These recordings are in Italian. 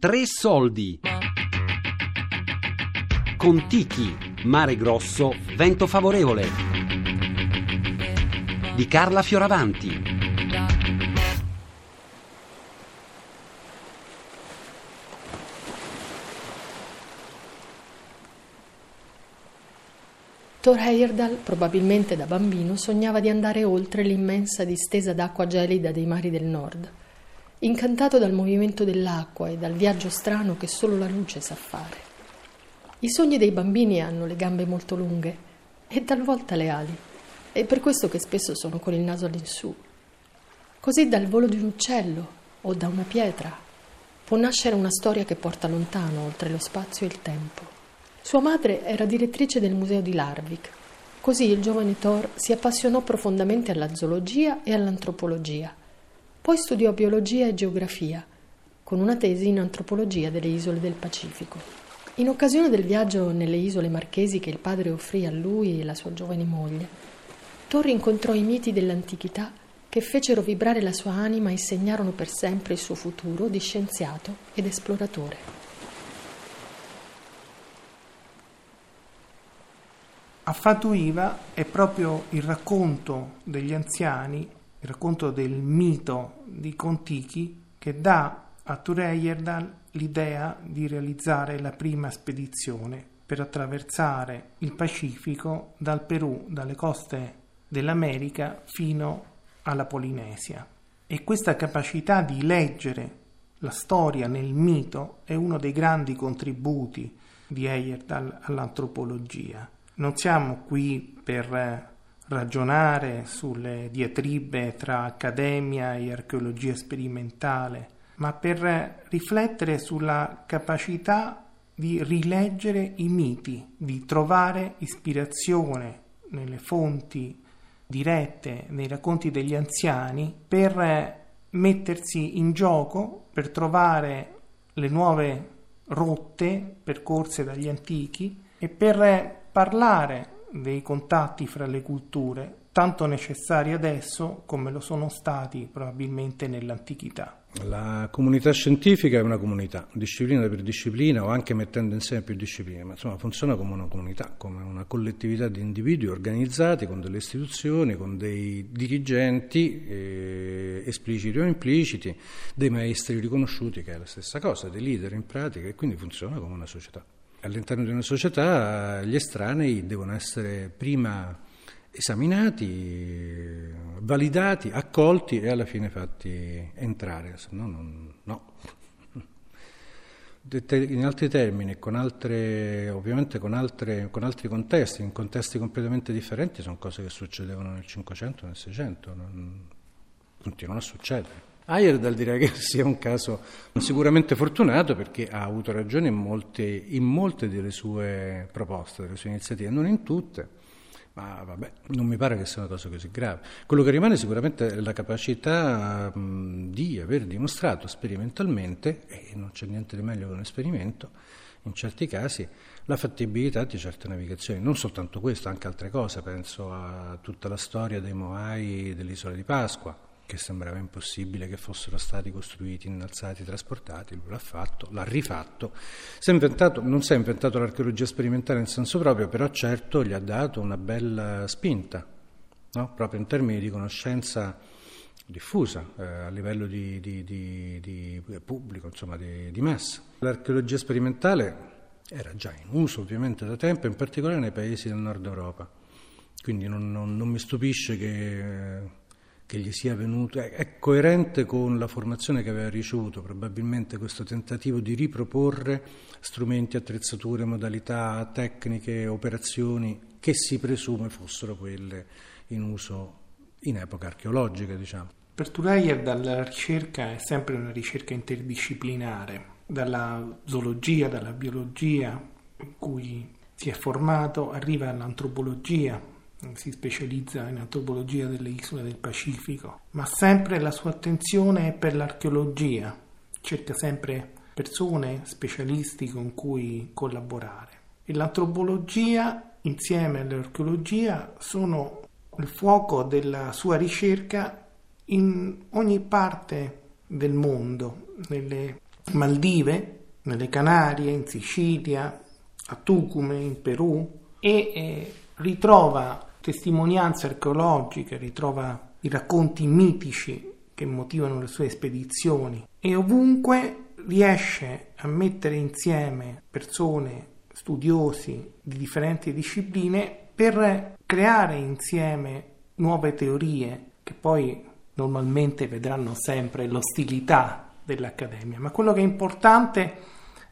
Tre soldi. Contichi, mare grosso, vento favorevole. Di Carla Fioravanti. Thor Heyerdahl, probabilmente da bambino, sognava di andare oltre l'immensa distesa d'acqua gelida dei mari del nord, incantato dal movimento dell'acqua e dal viaggio strano che solo la luce sa fare. I sogni dei bambini hanno le gambe molto lunghe e talvolta le ali, è per questo che spesso sono con il naso all'insù. Così dal volo di un uccello o da una pietra può nascere una storia che porta lontano, oltre lo spazio e il tempo. Sua madre era direttrice del museo di Larvik. Così il giovane Thor si appassionò profondamente alla zoologia e all'antropologia. Poi studiò biologia e geografia, con una tesi in antropologia delle isole del Pacifico. In occasione del viaggio nelle isole marchesi che il padre offrì a lui e alla sua giovane moglie, Thor incontrò i miti dell'antichità che fecero vibrare la sua anima e segnarono per sempre il suo futuro di scienziato ed esploratore. Affatuiva è proprio il racconto degli anziani, il racconto del mito di Contichi che dà a Tureyerdal l'idea di realizzare la prima spedizione per attraversare il Pacifico dal Perù, dalle coste dell'America fino alla Polinesia. E questa capacità di leggere la storia nel mito è uno dei grandi contributi di Heyerdahl all'antropologia. Non siamo qui per ragionare sulle diatribe tra accademia e archeologia sperimentale, ma per riflettere sulla capacità di rileggere i miti, di trovare ispirazione nelle fonti dirette, nei racconti degli anziani, per mettersi in gioco, per trovare le nuove rotte percorse dagli antichi e per parlare dei contatti fra le culture, tanto necessari adesso come lo sono stati probabilmente nell'antichità. La comunità scientifica è una comunità, disciplina per disciplina o anche mettendo insieme più discipline, ma insomma funziona come una comunità, come una collettività di individui organizzati con delle istituzioni, con dei dirigenti eh, espliciti o impliciti, dei maestri riconosciuti, che è la stessa cosa, dei leader in pratica e quindi funziona come una società. All'interno di una società gli estranei devono essere prima esaminati, validati, accolti e alla fine fatti entrare, se no, non, no. In altri termini, con altre, ovviamente con, altre, con, altri contesti, in contesti completamente differenti, sono cose che succedevano nel 500, nel 600, non, continuano a succedere. Heyerdahl direi che sia un caso sicuramente fortunato perché ha avuto ragione in molte, in molte delle sue proposte, delle sue iniziative, non in tutte. Ma vabbè, non mi pare che sia una cosa così grave. Quello che rimane sicuramente è la capacità di aver dimostrato sperimentalmente, e non c'è niente di meglio che un esperimento, in certi casi, la fattibilità di certe navigazioni. Non soltanto questo, anche altre cose. Penso a tutta la storia dei Moai dell'isola di Pasqua, che sembrava impossibile che fossero stati costruiti, innalzati, trasportati, lui l'ha fatto, l'ha rifatto. Si non si è inventato l'archeologia sperimentale in senso proprio, però certo gli ha dato una bella spinta, no? proprio in termini di conoscenza diffusa eh, a livello di, di, di, di pubblico, insomma di, massa. L'archeologia sperimentale era già in uso ovviamente da tempo, in particolare nei paesi del nord Europa. Quindi non, non, non mi stupisce che che gli sia venuto, è, coerente con la formazione che aveva ricevuto, probabilmente questo tentativo di riproporre strumenti, attrezzature, modalità, tecniche, operazioni che si presume fossero quelle in uso in epoca archeologica, diciamo. Per Turayer dalla ricerca è sempre una ricerca interdisciplinare, dalla zoologia, dalla biologia in cui si è formato, arriva all'antropologia, si specializza in antropologia delle isole del Pacifico, ma sempre la sua attenzione è per l'archeologia, cerca sempre persone, specialisti con cui collaborare. E l'antropologia insieme all'archeologia sono il fuoco della sua ricerca in ogni parte del mondo, nelle Maldive, nelle Canarie, in Sicilia, a Tucume, in Perù, e eh, ritrova testimonianze archeologiche, ritrova i racconti mitici che motivano le sue spedizioni e ovunque riesce a mettere insieme persone, studiosi di differenti discipline per creare insieme nuove teorie che poi normalmente vedranno sempre l'ostilità dell'Accademia, ma quello che è importante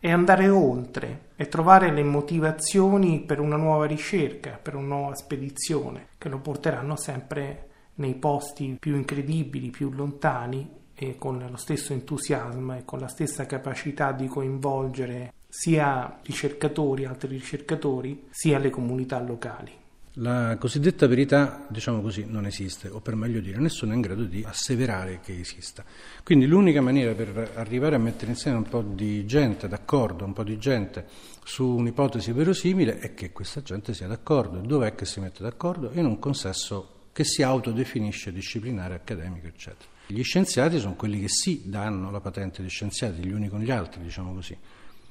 è andare oltre e trovare le motivazioni per una nuova ricerca, per una nuova spedizione, che lo porteranno sempre nei posti più incredibili, più lontani e con lo stesso entusiasmo e con la stessa capacità di coinvolgere sia ricercatori, altri ricercatori, sia le comunità locali. La cosiddetta verità, diciamo così, non esiste, o per meglio dire, nessuno è in grado di asseverare che esista. Quindi l'unica maniera per arrivare a mettere insieme un po' di gente d'accordo, un po' di gente su un'ipotesi verosimile è che questa gente sia d'accordo. Dov'è che si mette d'accordo? In un consesso che si autodefinisce disciplinare, accademico, eccetera. Gli scienziati sono quelli che sì danno la patente di scienziati, gli uni con gli altri, diciamo così.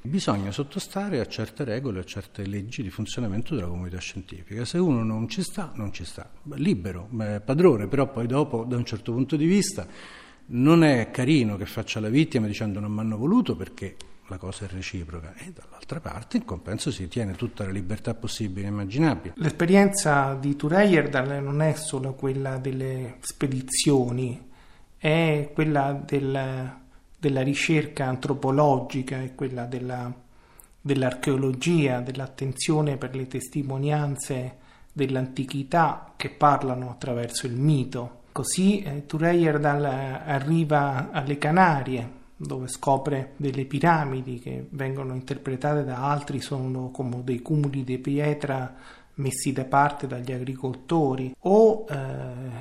Bisogna sottostare a certe regole, a certe leggi di funzionamento della comunità scientifica. Se uno non ci sta, non ci sta. Libero, padrone, però poi dopo, da un certo punto di vista, non è carino che faccia la vittima dicendo non mi hanno voluto perché la cosa è reciproca e dall'altra parte in compenso si tiene tutta la libertà possibile e immaginabile. L'esperienza di Tureyerdal non è solo quella delle spedizioni, è quella del della ricerca antropologica e quella della, dell'archeologia, dell'attenzione per le testimonianze dell'antichità che parlano attraverso il mito. Così eh, Tureyerdal arriva alle Canarie, dove scopre delle piramidi che vengono interpretate da altri sono come dei cumuli di pietra messi da parte dagli agricoltori, o eh,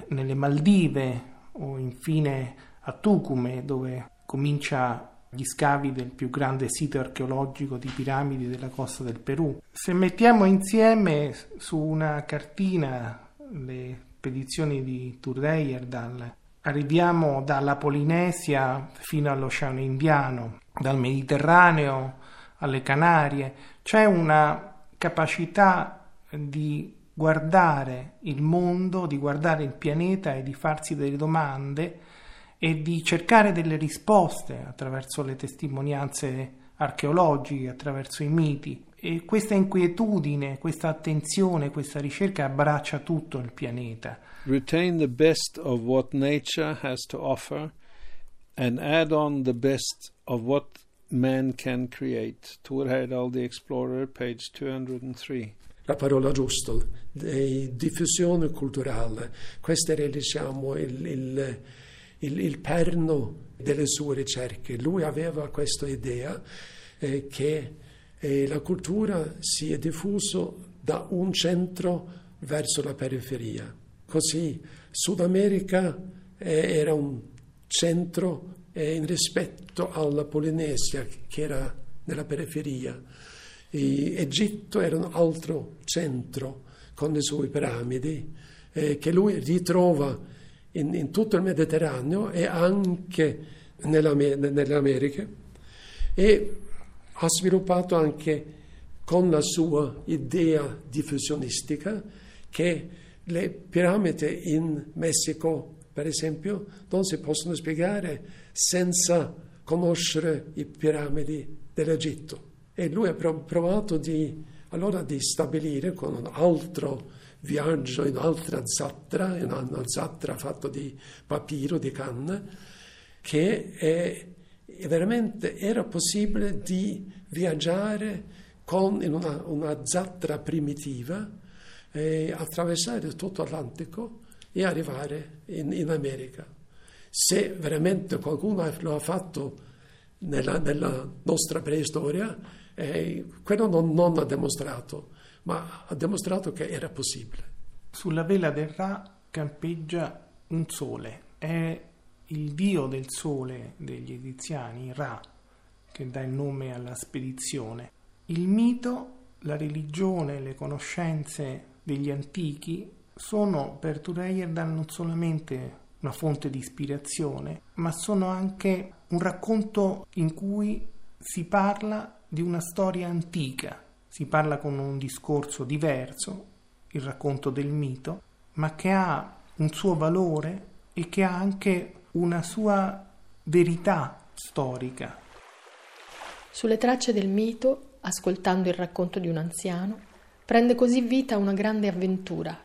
nelle Maldive, o infine a Tucume, dove comincia gli scavi del più grande sito archeologico di piramidi della costa del Perù. Se mettiamo insieme su una cartina le spedizioni di Tureyerdal, arriviamo dalla Polinesia fino all'Oceano Indiano, dal Mediterraneo alle Canarie, c'è una capacità di guardare il mondo, di guardare il pianeta e di farsi delle domande e di cercare delle risposte attraverso le testimonianze archeologiche, attraverso i miti. E questa inquietudine, questa attenzione, questa ricerca abbraccia tutto il pianeta. Retain the best of what nature has to offer and add on the best of what man can create. Tor Heyerdahl, The Explorer, page 203 la parola giusta, di diffusione culturale. Questo era diciamo, il, il, il, il perno delle sue ricerche. Lui aveva questa idea eh, che eh, la cultura sia diffusa da un centro verso la periferia. Così Sud America eh, era un centro eh, in rispetto alla Polinesia che era nella periferia. E Egitto era un altro centro con le sue piramidi eh, che lui ritrova in, in tutto il Mediterraneo e anche nella, nelle Americhe e ha sviluppato anche con la sua idea diffusionistica che le piramidi in Messico, per esempio, non si possono spiegare senza conoscere le piramidi dell'Egitto. E lui ha provato di, allora di stabilire con un altro viaggio in un'altra zattra, in una zattra fatta di papiro, di canna, che è, veramente era possibile di viaggiare con, in una, una zattra primitiva, eh, attraversare tutto l'Atlantico e arrivare in, in, America. Se veramente qualcuno lo ha fatto nella, nella nostra preistoria, eh, quello non, non ha dimostrato ma ha dimostrato che era possibile. Sulla vela del Ra campeggia un sole, è il dio del sole degli egiziani, Ra, che dà il nome alla spedizione. Il mito, la religione, le conoscenze degli antichi sono per Tureyerdan non solamente una fonte di ispirazione, ma sono anche un racconto in cui si parla di una storia antica, si parla con un discorso diverso, il racconto del mito, ma che ha un suo valore e che ha anche una sua verità storica. Sulle tracce del mito, ascoltando il racconto di un anziano, prende così vita una grande avventura,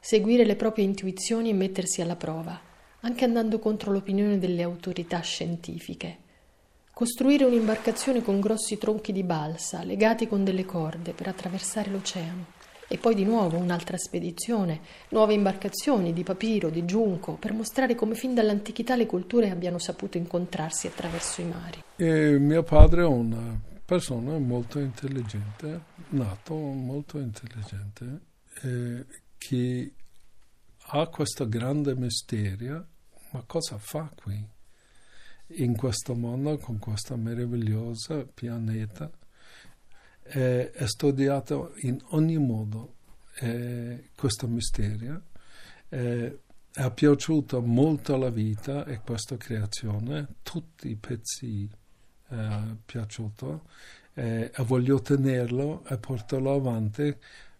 seguire le proprie intuizioni e mettersi alla prova, anche andando contro l'opinione delle autorità scientifiche. Costruire un'imbarcazione con grossi tronchi di balsa legati con delle corde per attraversare l'oceano e poi di nuovo un'altra spedizione, nuove imbarcazioni di papiro, di giunco, per mostrare come fin dall'antichità le culture abbiano saputo incontrarsi attraverso i mari. E mio padre è una persona molto intelligente, nato molto intelligente, eh, che ha questo grande mistero, ma cosa fa qui? In questo mondo, con questo meraviglioso pianeta, eh, è studiato in ogni modo eh, questo mistero. Eh, è piaciuto molto alla vita e questa creazione, tutti i pezzi è piaciuto e voglio tenerlo e portarlo avanti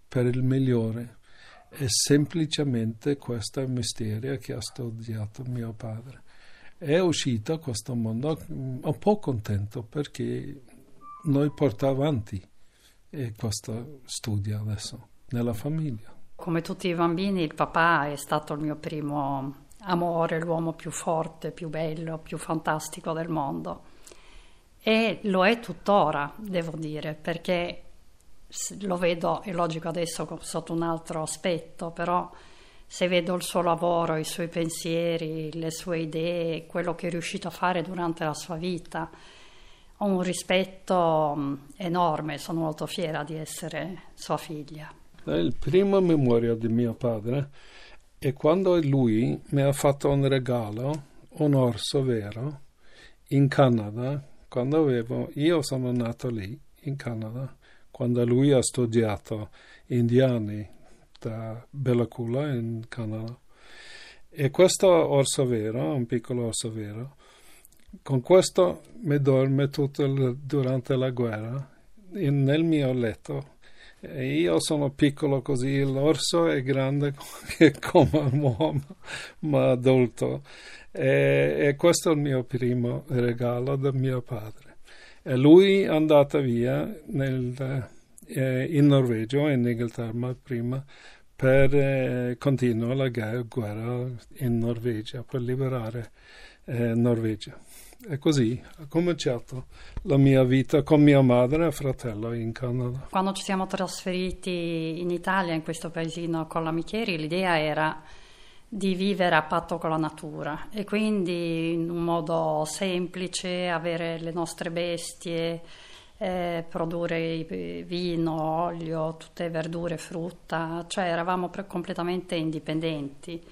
per il migliore. È semplicemente questo mistero che ha studiato mio padre. È uscito questo mondo un po' contento perché noi portiamo avanti questo studio adesso nella famiglia. Come tutti i bambini, il papà è stato il mio primo amore, l'uomo più forte, più bello, più fantastico del mondo. E lo è tuttora, devo dire, perché lo vedo, è logico adesso sotto un altro aspetto, però se vedo il suo lavoro, i suoi pensieri, le sue idee, quello che è riuscito a fare durante la sua vita, ho un rispetto mm, enorme, sono molto fiera di essere sua figlia. La prima memoria di mio padre è quando lui mi ha fatto un regalo, un orso vero, in Canada, quando avevo, io sono nato lì, in Canada, quando lui ha studiato indiani da Bellacula in Canada. E questo orso vero, un piccolo orso vero, con questo mi dorme tutto il, durante la guerra in, nel mio letto. E io sono piccolo così, l'orso è grande come un uomo, ma adulto. E, e, questo è il mio primo regalo da mio padre. E lui è andato via nel, eh, in Norvegia, in Inghilterra prima, per eh, continuare la guerra in Norvegia, per liberare eh, Norvegia. E così ho cominciato la mia vita con mia madre e fratello in Canada. Quando ci siamo trasferiti in Italia, in questo paesino con la Micheri, l'idea era di vivere a patto con la natura e quindi in un modo semplice avere le nostre bestie, eh, produrre vino, olio, tutte verdure, frutta, cioè eravamo completamente indipendenti.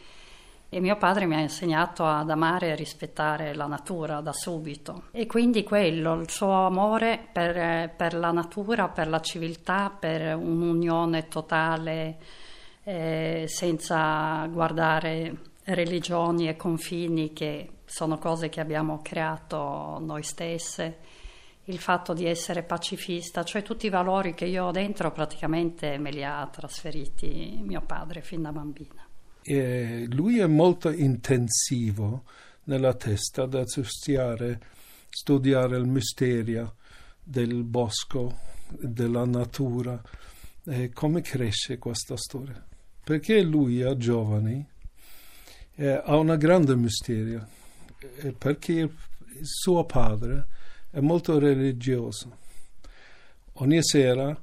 E mio padre mi ha insegnato ad amare e rispettare la natura da subito. E quindi quello, il suo amore per, per la natura, per la civiltà, per un'unione totale eh, senza guardare religioni e confini che sono cose che abbiamo creato noi stesse, il fatto di essere pacifista, cioè tutti i valori che io ho dentro praticamente me li ha trasferiti mio padre fin da bambina. E lui è molto intensivo nella testa da studiare, studiare il mistero del bosco, della natura, e come cresce questa storia. Perché lui a giovani eh, ha un grande mistero, eh, perché suo padre è molto religioso. Ogni sera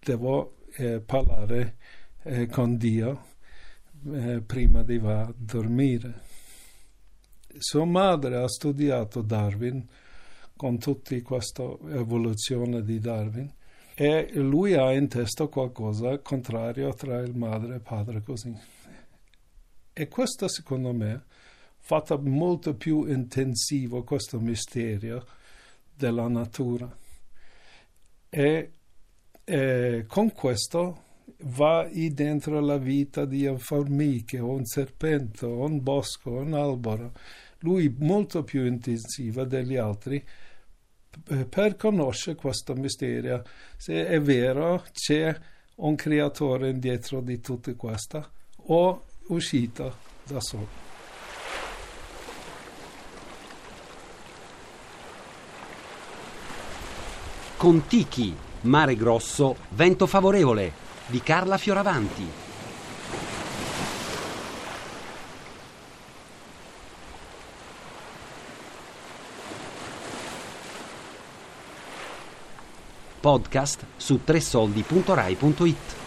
devo eh, parlare eh, con Dio eh, prima di va a dormire. Sua madre ha studiato Darwin con tutta questa evoluzione di Darwin e lui ha in testa qualcosa contrario tra il madre e il padre così. E questo secondo me fatto molto più intensivo questo mistero della natura. E, e con questo vai dentro la vita di formiche, un serpente, un bosco, un albero. Lui molto più intensiva degli altri eh, per conoscere questo mistero. Se è vero, c'è un creatore dietro di tutto questo o uscito da solo. Contichi, mare grosso, vento favorevole di Carla Fioravanti. Podcast su tressoldi.rai.it